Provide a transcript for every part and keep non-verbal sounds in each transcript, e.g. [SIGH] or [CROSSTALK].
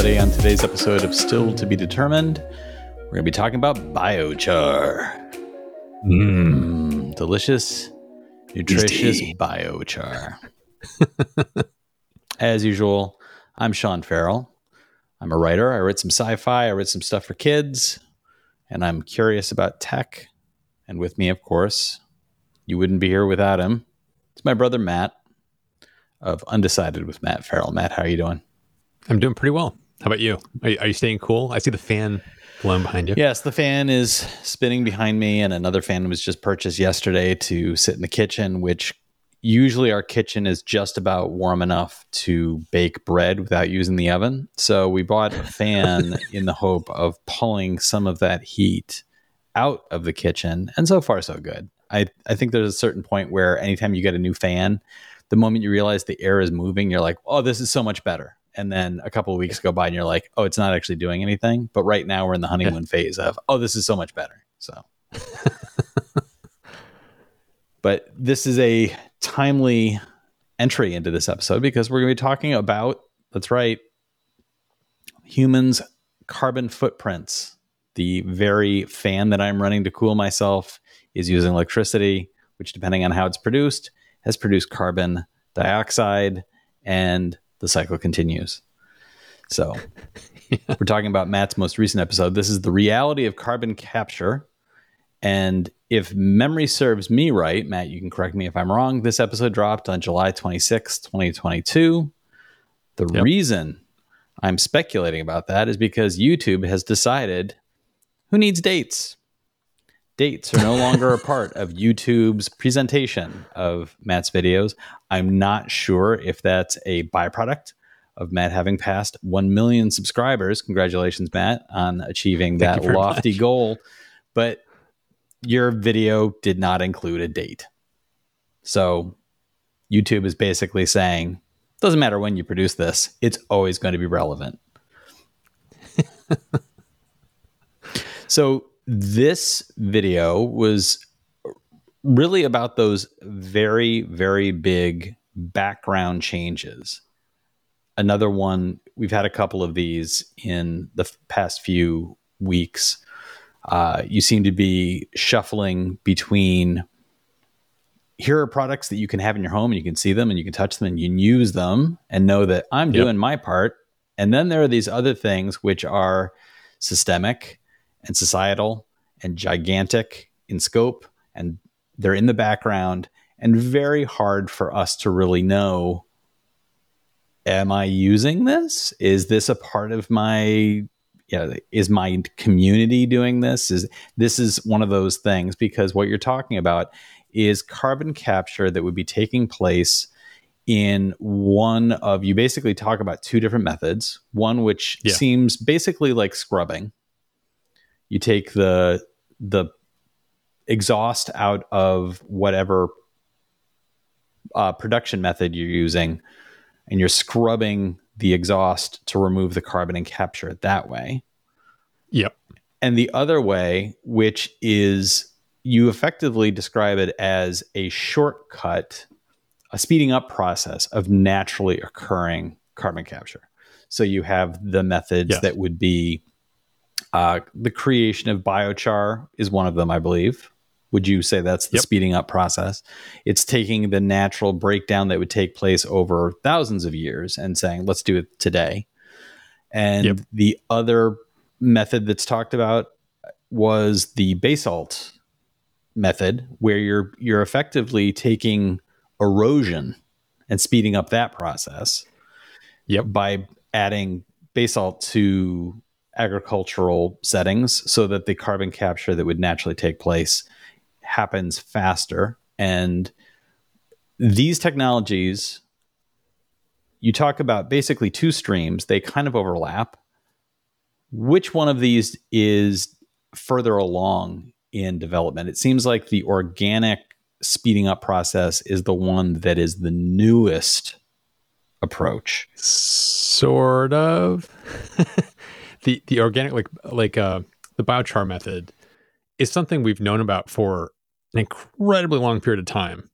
everybody. On today's episode of Still to Be Determined, we're going to be talking about biochar. Mmm, delicious, nutritious biochar. [LAUGHS] As usual, I'm Sean Ferrell. I'm a writer. I write some sci fi, I write some stuff for kids, and I'm curious about tech. And with me, of course, you wouldn't be here without him. It's my brother Matt of Undecided with Matt Ferrell. Matt, how are you doing? I'm doing pretty well. How about you? Are, you? are you staying cool? I see the fan blowing behind you. Yes, the fan is spinning behind me, and another fan was just purchased yesterday to sit in the kitchen, which usually our kitchen is just about warm enough to bake bread without using the oven. So we bought a fan [LAUGHS] in the hope of pulling some of that heat out of the kitchen. And so far, so good. I, I think there's a certain point where anytime you get a new fan, the moment you realize the air is moving, you're like, oh, this is so much better. And then a couple of weeks go by and you're like, oh, it's not actually doing anything. But right now we're in the honeymoon phase of, oh, this is so much better. So, [LAUGHS] but this is a timely entry into this episode because we're going to be talking about, that's right, humans' carbon footprints. The very fan that I'm running to cool myself is using electricity, which, depending on how it's produced, has produced carbon dioxide, and the cycle continues. So, [LAUGHS] yeah. we're talking about Matt's most recent episode. This is the reality of carbon capture. And if memory serves me right, Matt, you can correct me if I'm wrong. This episode dropped on July 26, 2022. The yep. reason I'm speculating about that is because YouTube has decided who needs dates? Dates are no longer a part of YouTube's presentation of Matt's videos. I'm not sure if that's a byproduct of Matt having passed 1 million subscribers. Congratulations, Matt, on achieving Thank that lofty much. goal. But your video did not include a date. So YouTube is basically saying, doesn't matter when you produce this, it's always going to be relevant. [LAUGHS] so this video was really about those very, very big background changes. Another one, we've had a couple of these in the past few weeks. Uh, you seem to be shuffling between here are products that you can have in your home and you can see them and you can touch them and you can use them and know that I'm doing my part. And then there are these other things which are systemic and societal and gigantic in scope and they're in the background and very hard for us to really know am i using this? Is this a part of my yeah is my community doing this? Is this is one of those things because what you're talking about is carbon capture that would be taking place in one of you basically talk about two different methods. One which yeah. seems basically like scrubbing you take the the exhaust out of whatever uh, production method you're using and you're scrubbing the exhaust to remove the carbon and capture it that way. Yep. And the other way, which is you effectively describe it as a shortcut, a speeding up process of naturally occurring carbon capture. So you have the methods yes. that would be uh, the creation of biochar is one of them, I believe. Would you say that's the yep. speeding up process? It's taking the natural breakdown that would take place over thousands of years and saying, let's do it today. And yep. the other method that's talked about was the basalt method, where you're you're effectively taking erosion and speeding up that process. Yep. By adding basalt to agricultural settings so that the carbon capture that would naturally take place happens faster. And these technologies, you talk about basically two streams, they kind of overlap. Which one of these is further along in development? It seems like the organic speeding up process is the one that is the newest approach. Sort of. [LAUGHS] the the organic like like uh the biochar method is something we've known about for an incredibly long period of time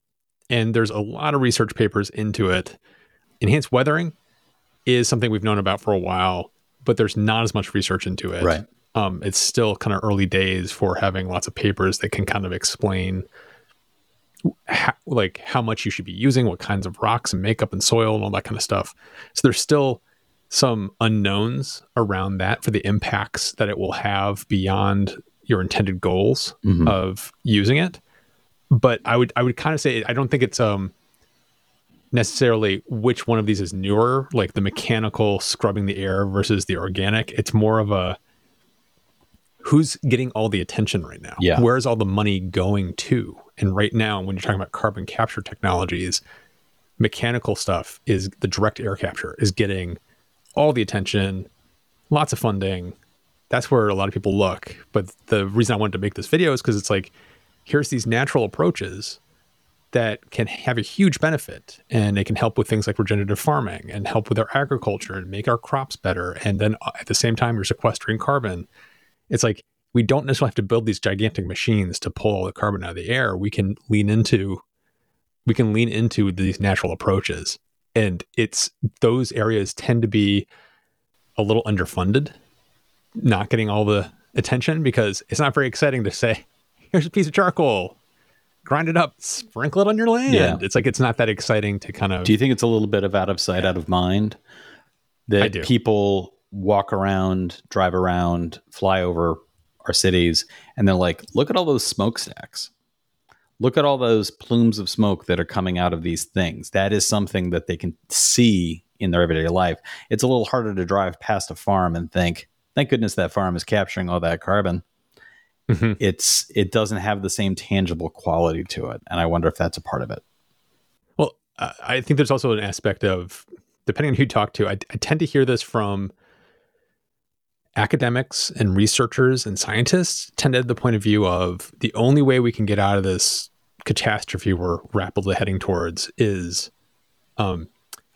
and there's a lot of research papers into it enhanced weathering is something we've known about for a while but there's not as much research into it. Right. Um, it's still kind of early days for having lots of papers that can kind of explain how, like how much you should be using, what kinds of rocks and makeup and soil and all that kind of stuff. So there's still some unknowns around that for the impacts that it will have beyond your intended goals Mhm. of using it. But I would I would kind of say I don't think it's um necessarily which one of these is newer, like the mechanical scrubbing the air versus the organic. It's more of a who's getting all the attention right now? Yeah. Where's all the money going to? And right now, when you're talking about carbon capture technologies, mechanical stuff is the direct air capture is getting all the attention, lots of funding. That's where a lot of people look. But the reason I wanted to make this video is because it's like, here's these natural approaches that can have a huge benefit and they can help with things like regenerative farming and help with our agriculture and make our crops better. And then uh, at the same time, you're sequestering carbon. It's like we don't necessarily have to build these gigantic machines to pull all the carbon out of the air. We can lean into we can lean into these natural approaches. And it's those areas tend to be a little underfunded, not getting all the attention because it's not very exciting to say, [LAUGHS] here's a piece of charcoal, grind it up, sprinkle it on your land. Yeah. It's like it's not that exciting to kind of Do you think it's a little bit of out of sight, out of mind? That people walk around, drive around, fly over our cities, and they're like, look at all those smokestacks. Look at all those plumes of smoke that are coming out of these things. That is something that they can see in their everyday life. It's a little harder to drive past a farm and think, thank goodness that farm is capturing all that carbon. Mhm. It's it doesn't have the same tangible quality to it. And I wonder if that's a part of it. Well, I I think there's also an aspect of, depending on who you talk to, I, I tend to hear this from academics and researchers and scientists tend to have the point of view of the only way we can get out of this catastrophe we're rapidly heading towards is um,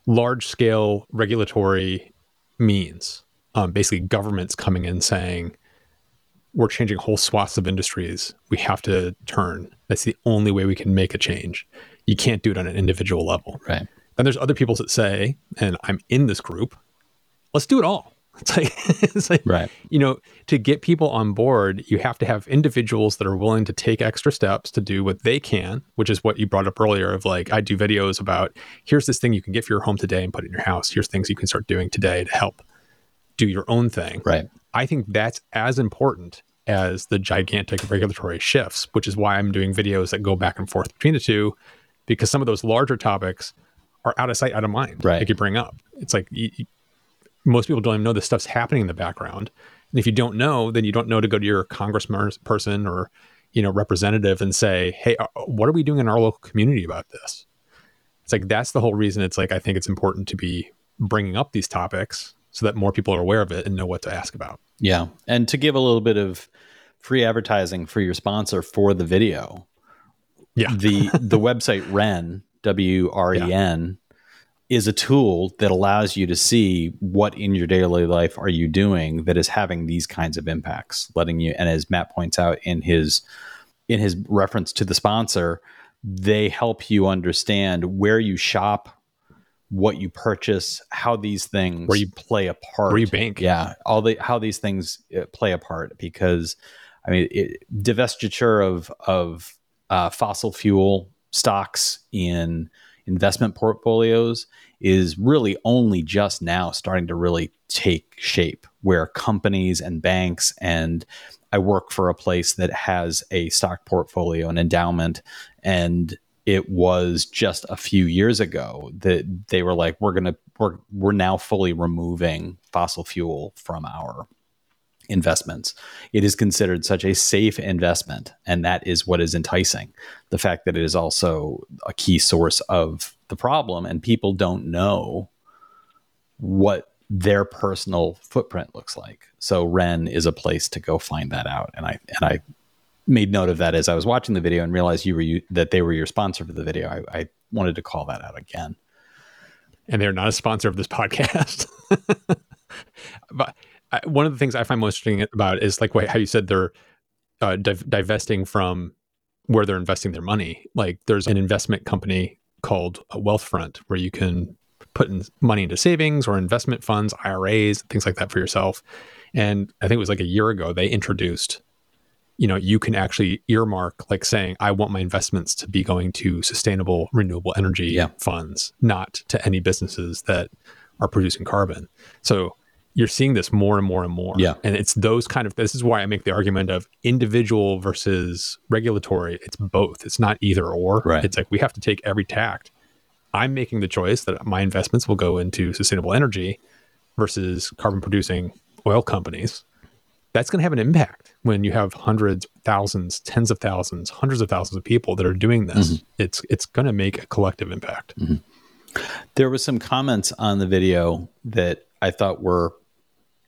large scale regulatory means. Um, basically, governments coming in saying, we're changing whole swaths of industries. We have to turn. That's the only way we can make a change. You can't do it on an individual level. Right. Then there's other people that say, and I'm in this group, let's do it all. It's like, [LAUGHS] it's like Right. you know, to get people on board, you have to have individuals that are willing to take extra steps to do what they can, which is what you brought up earlier of like, I do videos about here's this thing you can get for your home today and put it in your house. Here's things you can start doing today to help do your own thing. Right. I think that's as important as the gigantic regulatory shifts, which is why I'm doing videos that go back and forth between the two, because some of those larger topics are out of sight, out of mind. Right. Like you bring up, it's like you, you- most people don't even know this stuff's happening in the background, and if you don't know, then you don't know to go to your congressman person or you know representative and say, "Hey, uh, what are we doing in our local community about this?" It's like that's the whole reason. It's like I think it's important to be bringing up these topics so that more people are aware of it and know what to ask about. Yeah. And to give a little bit of free advertising for your sponsor for the video, Yeah. the the [LAUGHS] website Wren, W R E N, is a tool that allows you to see what in your daily life are you doing that is having these kinds of impacts, letting you and as Matt points out in his in his reference to the sponsor, they help you understand where you shop, what you purchase, how these things Where you- play a part. where you bank. Yeah, all the how these things uh, play a part because I mean, it, divestiture of of uh, fossil fuel stocks in investment portfolios is really only just now starting to really take shape. Where companies and banks and I work for a place that has a stock portfolio, an endowment, and it was just a few years ago that they were like, "We're gonna we're we're now fully removing fossil fuel from our investments. It is considered such a safe investment, and that is what is enticing. The fact that it is also a key source of the problem, and people don't know what their personal footprint looks like. So Wren is a place to go find that out, and I and I made note of that as I was watching the video and realized you were you, that they were your sponsor for the video. I, I wanted to call that out again. and they're not a sponsor of this podcast. [LAUGHS] but I, one of the things I find most interesting about is like how you said they're uh, div- divesting from where they're investing their money. Like there's an investment company called uh, Wealthfront where you can putting money into savings or investment funds, IRAs, things like that for yourself. And I think it was like a year ago they introduced, you know, you can actually earmark like saying, I want my investments to be going to sustainable renewable energy Yeah. funds, not to any businesses that are producing carbon. So you're seeing this more and more and more. Yeah. And it's those kind of this is why I make the argument of individual versus regulatory. It's both. It's not either or. Right. It's like we have to take every tact. I'm making the choice that my investments will go into sustainable energy versus carbon producing oil companies. That's going to have an impact when you have hundreds, thousands, tens of thousands, hundreds of thousands of people that are doing this. Mm-hmm. It's it's going to make a collective impact. Mm-hmm. There was some comments on the video that I thought were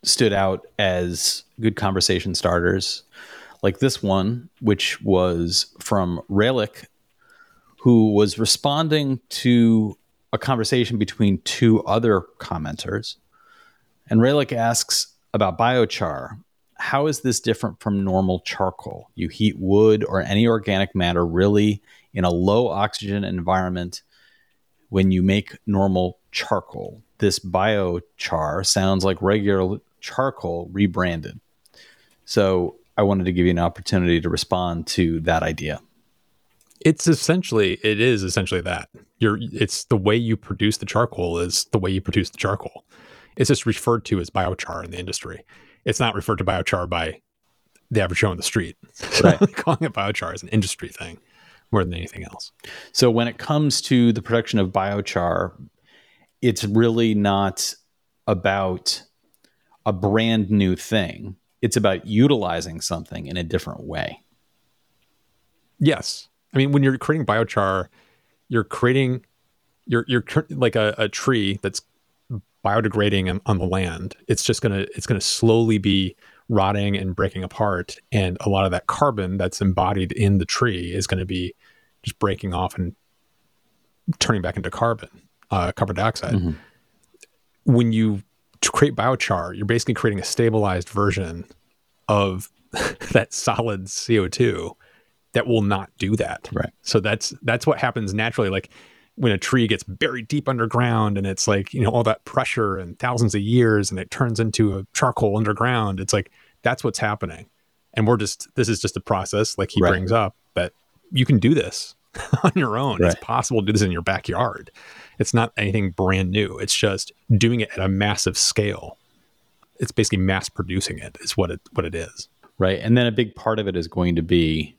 stood out as good conversation starters. Like this one, which was from Relic, who was responding to a conversation between two other commenters. And Relic asks about biochar. How is this different from normal charcoal? You heat wood or any organic matter really in a low oxygen environment when you make normal charcoal. This biochar sounds like regular charcoal rebranded. So I wanted to give you an opportunity to respond to that idea. It's essentially it is essentially that. You're it's the way you produce the charcoal is the way you produce the charcoal. It's just referred to as biochar in the industry. It's not referred to biochar by the average Joe on the street. Right. [LAUGHS] calling it biochar is an industry thing more than anything else. So when it comes to the production of biochar, it's really not about a brand new thing. It's about utilizing something in a different way. Yes. I mean, when you're creating biochar, you're creating, you're, you're like a, a tree that's biodegrading on, on the land. It's just going to, it's going to slowly be rotting and breaking apart. And a lot of that carbon that's embodied in the tree is going to be just breaking off and turning back into carbon, uh, carbon dioxide. Mhm. When you create biochar, you're basically creating a stabilized version of [LAUGHS] that solid CO2 that will not do that. Right. So that's that's what happens naturally. Like when a tree gets buried deep underground and it's like, you know, all that pressure and thousands of years and it turns into a charcoal underground. It's like that's what's happening. And we're just this is just a process, like he Right. brings up, that you can do this [LAUGHS] on your own. Right. It's possible to do this in your backyard. It's not anything brand new. It's just doing it at a massive scale. It's basically mass producing it is what it what it is. Right. And then a big part of it is going to be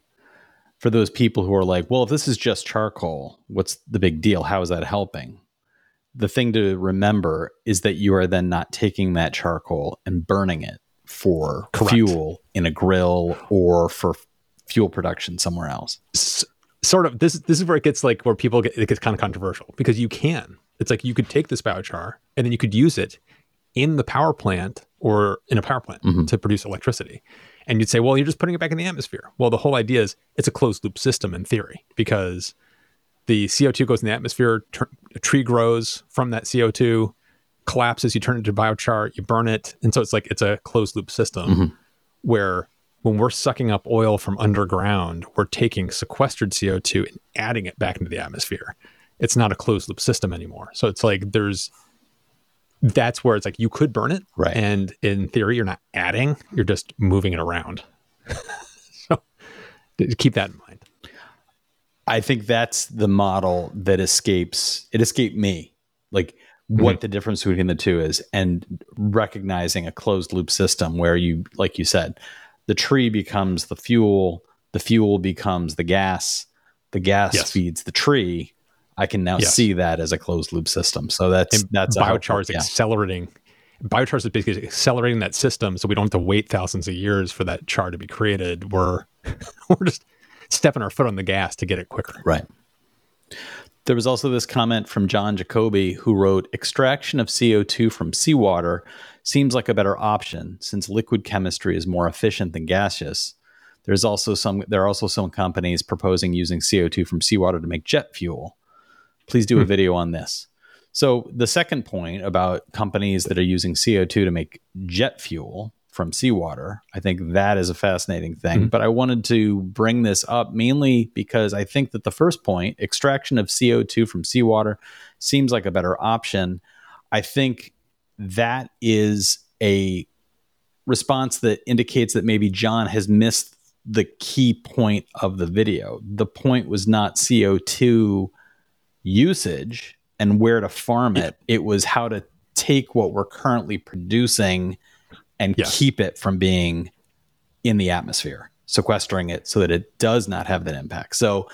for those people who are like, well, if this is just charcoal, what's the big deal? How is that helping? The thing to remember is that you are then not taking that charcoal and burning it for Correct. fuel in a grill or for fuel production somewhere else. Sort of this this is where it gets like where people get it gets kind of controversial because you can it's like you could take this biochar and then you could use it in the power plant or in a power plant Mhm. to produce electricity and you'd say well you're just putting it back in the atmosphere well the whole idea is it's a closed loop system in theory because the co2 goes in the atmosphere tur- a tree grows from that co2 collapses you turn it into biochar you burn it and so it's like it's a closed loop system Mhm. where when we're sucking up oil from underground, we're taking sequestered CO2 and adding it back into the atmosphere. It's not a closed loop system anymore. So it's like there's that's where it's like you could burn it. Right. And in theory, you're not adding, you're just moving it around. [LAUGHS] so keep that in mind. I think that's the model that escapes it escaped me. Like what mm-hmm. the difference between the two is and recognizing a closed loop system where you like you said, the tree becomes the fuel, the fuel becomes the gas, the gas Yes. feeds the tree. I can now Yes. see that as a closed loop system. So that's And that's biochar is yeah. accelerating. Biochar is basically accelerating that system, so we don't have to wait thousands of years for that char to be created. We're [LAUGHS] we're just stepping our foot on the gas to get it quicker. Right. There was also this comment from John Jacoby who wrote extraction of CO2 from seawater seems like a better option since liquid chemistry is more efficient than gaseous. There's also some there are also some companies proposing using CO2 from seawater to make jet fuel. Please do a hmm. video on this. So the second point about companies that are using CO2 to make jet fuel, from seawater. I think that is a fascinating thing. Mhm. But I wanted to bring this up mainly because I think that the first point, extraction of CO2 from seawater, seems like a better option. I think that is a response that indicates that maybe John has missed the key point of the video. The point was not CO2 usage and where to farm it, it was how to take what we're currently producing and Yeah. keep it from being in the atmosphere, sequestering it so that it does not have that impact. So,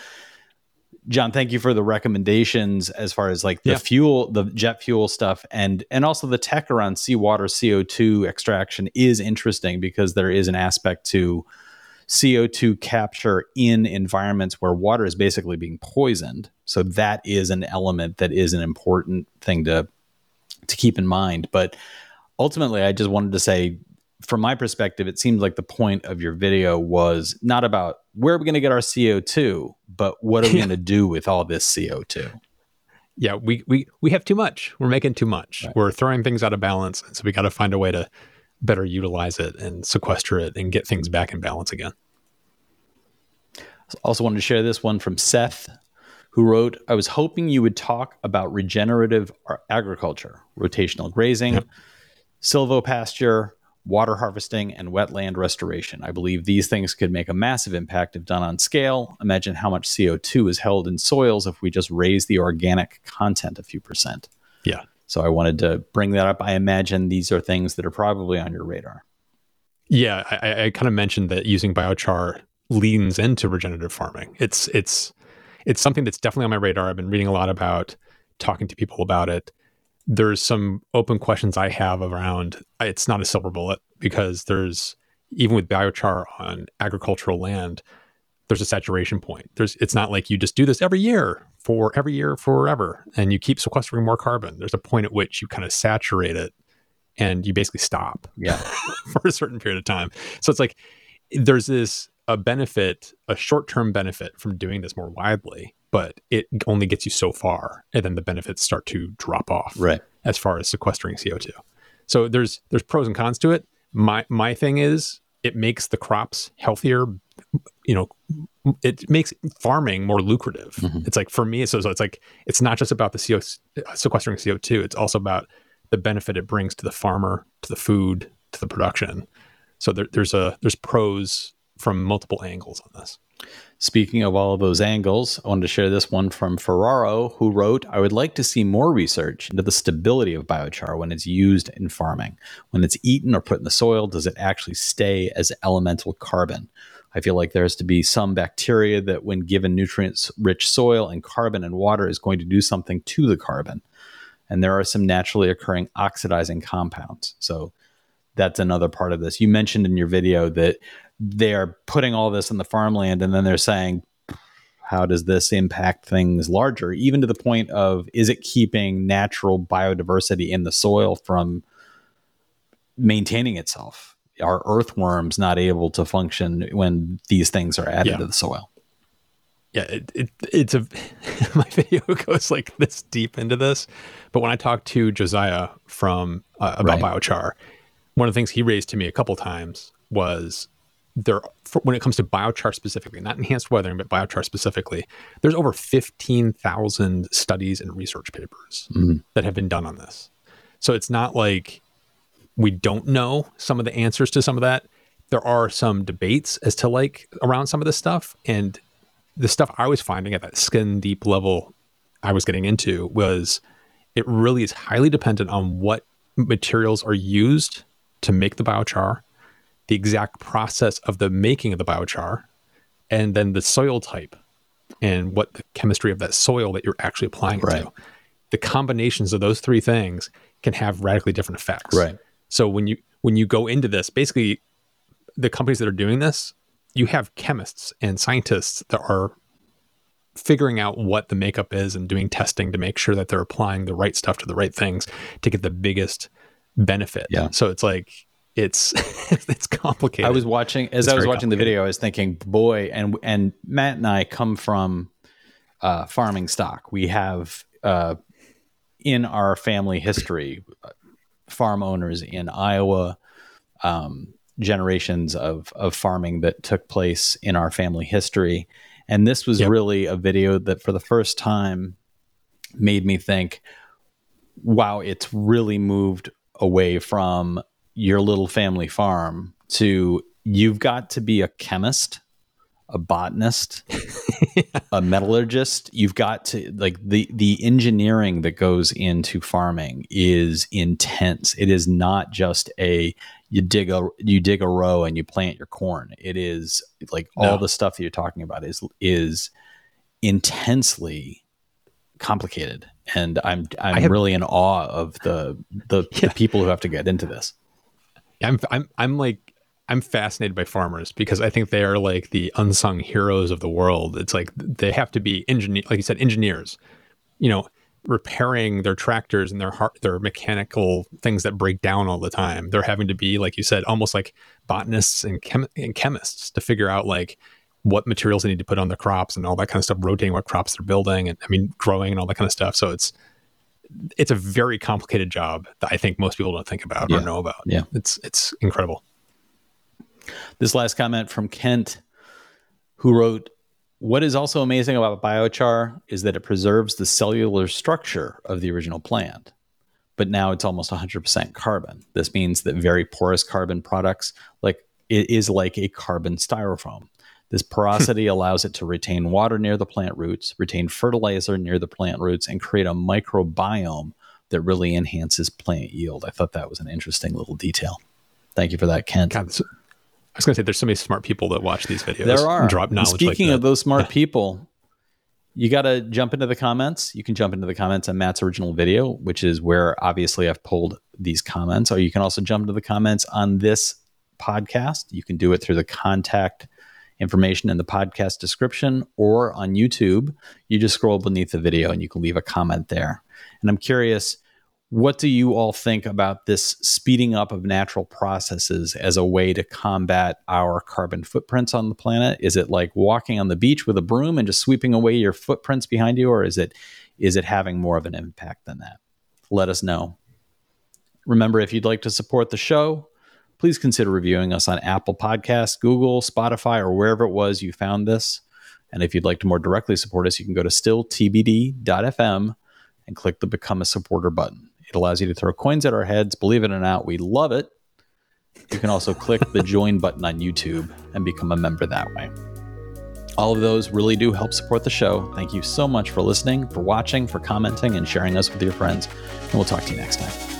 John, thank you for the recommendations as far as like the Yeah. fuel, the jet fuel stuff, and and also the tech around seawater CO two extraction is interesting because there is an aspect to CO two capture in environments where water is basically being poisoned. So that is an element that is an important thing to to keep in mind. But ultimately, I just wanted to say, from my perspective, it seems like the point of your video was not about where are we going to get our CO2, but what are we [LAUGHS] going to do with all this CO2? Yeah, we we we have too much. We're making too much. Right. We're throwing things out of balance, and so we got to find a way to better utilize it and sequester it and get things back in balance again. Also, wanted to share this one from Seth, who wrote, I was hoping you would talk about regenerative agriculture, rotational grazing, Yep. Silvopasture, water harvesting, and wetland restoration. I believe these things could make a massive impact if done on scale. Imagine how much CO2 is held in soils if we just raise the organic content a few percent. Yeah. So I wanted to bring that up. I imagine these are things that are probably on your radar. Yeah, I, I- I kind of mentioned that using biochar leans into regenerative farming. It's it's it's something that's definitely on my radar. I've been reading a lot about, talking to people about it. There's some open questions I have around. It's not a silver bullet because there's even with biochar on agricultural land, there's a saturation point. There's it's not like you just do this every year for every year forever and you keep sequestering more carbon. There's a point at which you kind of saturate it and you basically stop Yeah. [LAUGHS] for a certain period of time. So it's like there's this a benefit, a short-term benefit from doing this more widely, but it only gets you so far, and then the benefits start to drop off Right. as far as sequestering CO2. So there's there's pros and cons to it. My my thing is it makes the crops healthier. You know, it makes farming more lucrative. Mhm. It's like for me, so, so it's like it's not just about the CO sequestering CO2. It's also about the benefit it brings to the farmer, to the food, to the production. So there, there's a there's pros from multiple angles on this. Speaking of all of those angles, I wanted to share this one from Ferraro, who wrote I would like to see more research into the stability of biochar when it's used in farming. When it's eaten or put in the soil, does it actually stay as elemental carbon? I feel like there has to be some bacteria that, when given nutrients rich soil and carbon and water, is going to do something to the carbon. And there are some naturally occurring oxidizing compounds. So that's another part of this. You mentioned in your video that they're putting all this in the farmland and then they're saying, how does this impact things larger? Even to the point of, is it keeping natural biodiversity in the soil from maintaining itself? Are earthworms not able to function when these things are added Yeah. to the soil? yeah, it, it, it's a [LAUGHS] my video [LAUGHS] goes like this deep into this, but when I talked to Josiah from uh, about Right. biochar, one of the things he raised to me a couple times was there for, when it comes to biochar specifically, not enhanced weathering, but biochar specifically, there's over fifteen thousand studies and research papers Mhm. that have been done on this. So it's not like we don't know some of the answers to some of that. There are some debates as to like around some of this stuff, and the stuff I was finding at that skin deep level I was getting into was it really is highly dependent on what materials are used to make the biochar, the exact process of the making of the biochar, and then the soil type and what the chemistry of that soil that you're actually applying it Right. to. The combinations of those three things can have radically different effects. Right. So when you when you go into this, basically the companies that are doing this, you have chemists and scientists that are figuring out what the makeup is and doing testing to make sure that they're applying the right stuff to the right things to get the biggest benefit. Yeah. So it's like it's [LAUGHS] it's complicated. I was watching as It's I was watching the video. I was thinking, boy, and and Matt and I come from uh, farming stock. We have uh, in our family history farm owners in Iowa, um, generations of of farming that took place in our family history. And this was yep. really a video that, for the first time, made me think, "Wow, it's really moved away from your little family farm to you've got to be a chemist." a botanist, [LAUGHS] a metallurgist. You've got to like the the engineering that goes into farming is intense. It is not just a you dig a you dig a row and you plant your corn. It is like no. all the stuff that you're talking about is is intensely complicated. And I'm I'm have, really in awe of the the, yeah. the people who have to get into this. I'm I'm I'm like I'm fascinated by farmers because I think they are like the unsung heroes of the world. It's like they have to be engineer, like you said, engineers. You know, repairing their tractors and their heart, their mechanical things that break down all the time. They're having to be, like you said, almost like botanists and, chem- and chemists to figure out like what materials they need to put on the crops and all that kind of stuff, rotating what crops they're building and I mean growing and all that kind of stuff. So it's it's a very complicated job that I think most people don't think about yeah. or know about. Yeah, it's it's incredible. This last comment from Kent, who wrote, What is also amazing about biochar is that it preserves the cellular structure of the original plant, but now it's almost 100% carbon. This means that very porous carbon products, like it is like a carbon styrofoam. This porosity [LAUGHS] allows it to retain water near the plant roots, retain fertilizer near the plant roots, and create a microbiome that really enhances plant yield. I thought that was an interesting little detail. Thank you for that, Kent. God, was going to say, there's so many smart people that watch these videos. There are. Drop knowledge. Speaking like of those smart [LAUGHS] people, you got to jump into the comments. You can jump into the comments on Matt's original video, which is where obviously I've pulled these comments. Or you can also jump into the comments on this podcast. You can do it through the contact information in the podcast description or on YouTube. You just scroll beneath the video and you can leave a comment there. And I'm curious what do you all think about this speeding up of natural processes as a way to combat our carbon footprints on the planet? Is it like walking on the beach with a broom and just sweeping away your footprints behind you, or is it is it having more of an impact than that? Let us know. Remember, if you'd like to support the show, please consider reviewing us on Apple Podcasts, Google, Spotify, or wherever it was you found this. And if you'd like to more directly support us, you can go to stilltbd.fm and click the Become a Supporter button. It allows you to throw coins at our heads. Believe it or not, we love it. You can also click the join button on YouTube and become a member that way. All of those really do help support the show. Thank you so much for listening, for watching, for commenting, and sharing us with your friends. And we'll talk to you next time.